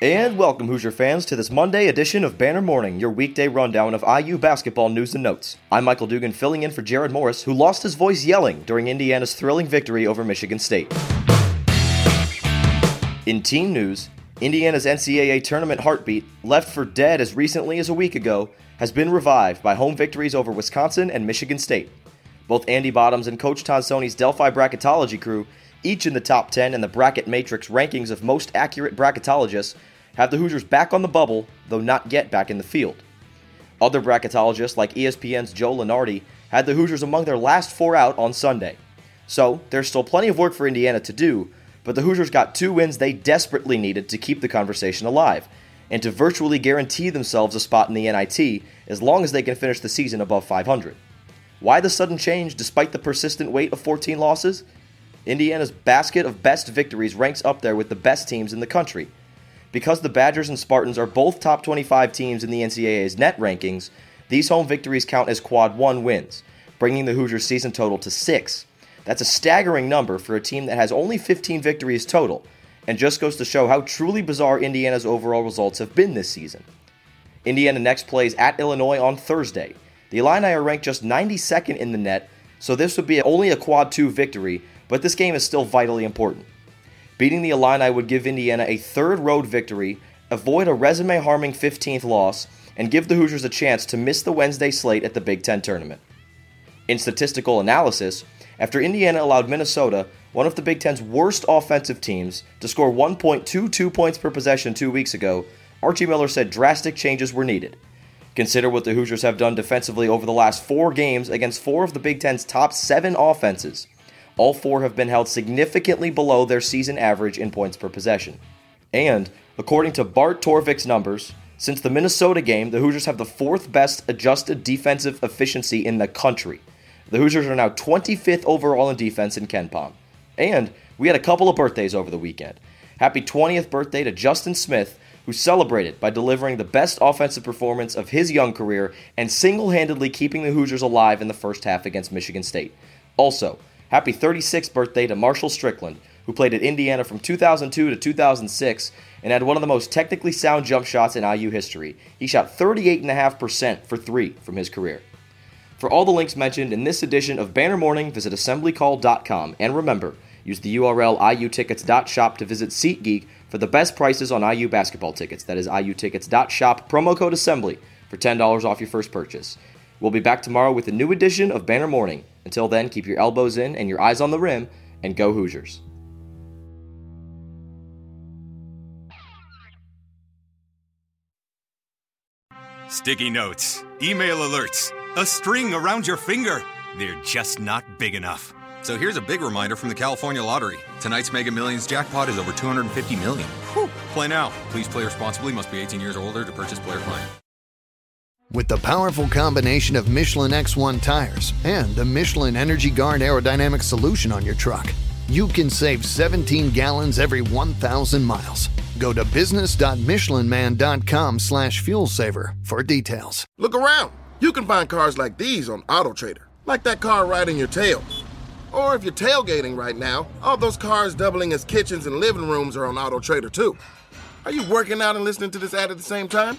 And welcome, Hoosier fans, to this Monday edition of Banner Morning, your weekday rundown of IU basketball news and notes. I'm Michael Dugan, filling in for Jerod Morris, who lost his voice yelling during Indiana's thrilling victory over Michigan State. In team news, Indiana's NCAA tournament heartbeat, left for dead as recently as a week ago, has been revived by home victories over Wisconsin and Michigan State. Both Andy Bottoms and Coach Tonsoni's Delphi bracketology crew, each in the top 10 in the bracket matrix rankings of most accurate bracketologists, have the Hoosiers back on the bubble, though not yet back in the field. Other bracketologists, like ESPN's Joe Lunardi, had the Hoosiers among their last four out on Sunday. So, there's still plenty of work for Indiana to do, but the Hoosiers got two wins they desperately needed to keep the conversation alive, and to virtually guarantee themselves a spot in the NIT as long as they can finish the season above 500. Why the sudden change despite the persistent weight of 14 losses? Indiana's basket of best victories ranks up there with the best teams in the country because the Badgers and Spartans are both top 25 teams in the NCAA's net rankings, these home victories count as quad one wins, bringing the Hoosiers' season total to six. That's a staggering number for a team that has only 15 victories total, and just goes to show how truly bizarre Indiana's overall results have been this season. Indiana next plays at Illinois on Thursday. The Illini are ranked just 92nd in the net, so this would be only a quad two victory, but this game is still vitally important. Beating the Illini would give Indiana a third road victory, avoid a resume harming 15th loss, and give the Hoosiers a chance to miss the Wednesday slate at the Big Ten tournament. In statistical analysis, after Indiana allowed Minnesota, one of the Big Ten's worst offensive teams, to score 1.22 points per possession two weeks ago, Archie Miller said drastic changes were needed. Consider what the Hoosiers have done defensively over the last four games against four of the Big Ten's top seven offenses. All four have been held significantly below their season average in points per possession. And, according to Bart Torvik's numbers, since the Minnesota game, the Hoosiers have the fourth best adjusted defensive efficiency in the country. The Hoosiers are now 25th overall in defense in KenPom. And we had a couple of birthdays over the weekend. Happy 20th birthday to Justin Smith, who celebrated by delivering the best offensive performance of his young career and single handedly keeping the Hoosiers alive in the first half against Michigan State. Also, Happy 36th birthday to Marshall Strickland, who played at Indiana from 2002 to 2006 and had one of the most technically sound jump shots in IU history. He shot 38.5% for three from his career. For all the links mentioned in this edition of Banner Morning, visit assemblycall.com. And remember, use the URL iutickets.shop to visit SeatGeek for the best prices on IU basketball tickets. That is iutickets.shop, promo code assembly for $10 off your first purchase. We'll be back tomorrow with a new edition of Banner Morning. Until then, keep your elbows in and your eyes on the rim, and go Hoosiers. Sticky notes, email alerts, a string around your finger. They're just not big enough. So here's a big reminder from the California Lottery. Tonight's Mega Millions jackpot is over 250 million. Whew. Play now. Please play responsibly. Must be 18 years or older to purchase player client. With the powerful combination of Michelin X1 tires and the Michelin Energy Guard aerodynamic solution on your truck, you can save 17 gallons every 1,000 miles. Go to business.michelinman.com slash fuel saver for details. Look around. You can find cars like these on AutoTrader, like that car riding your tail. Or if you're tailgating right now, all those cars doubling as kitchens and living rooms are on AutoTrader too. Are you working out and listening to this ad at the same time?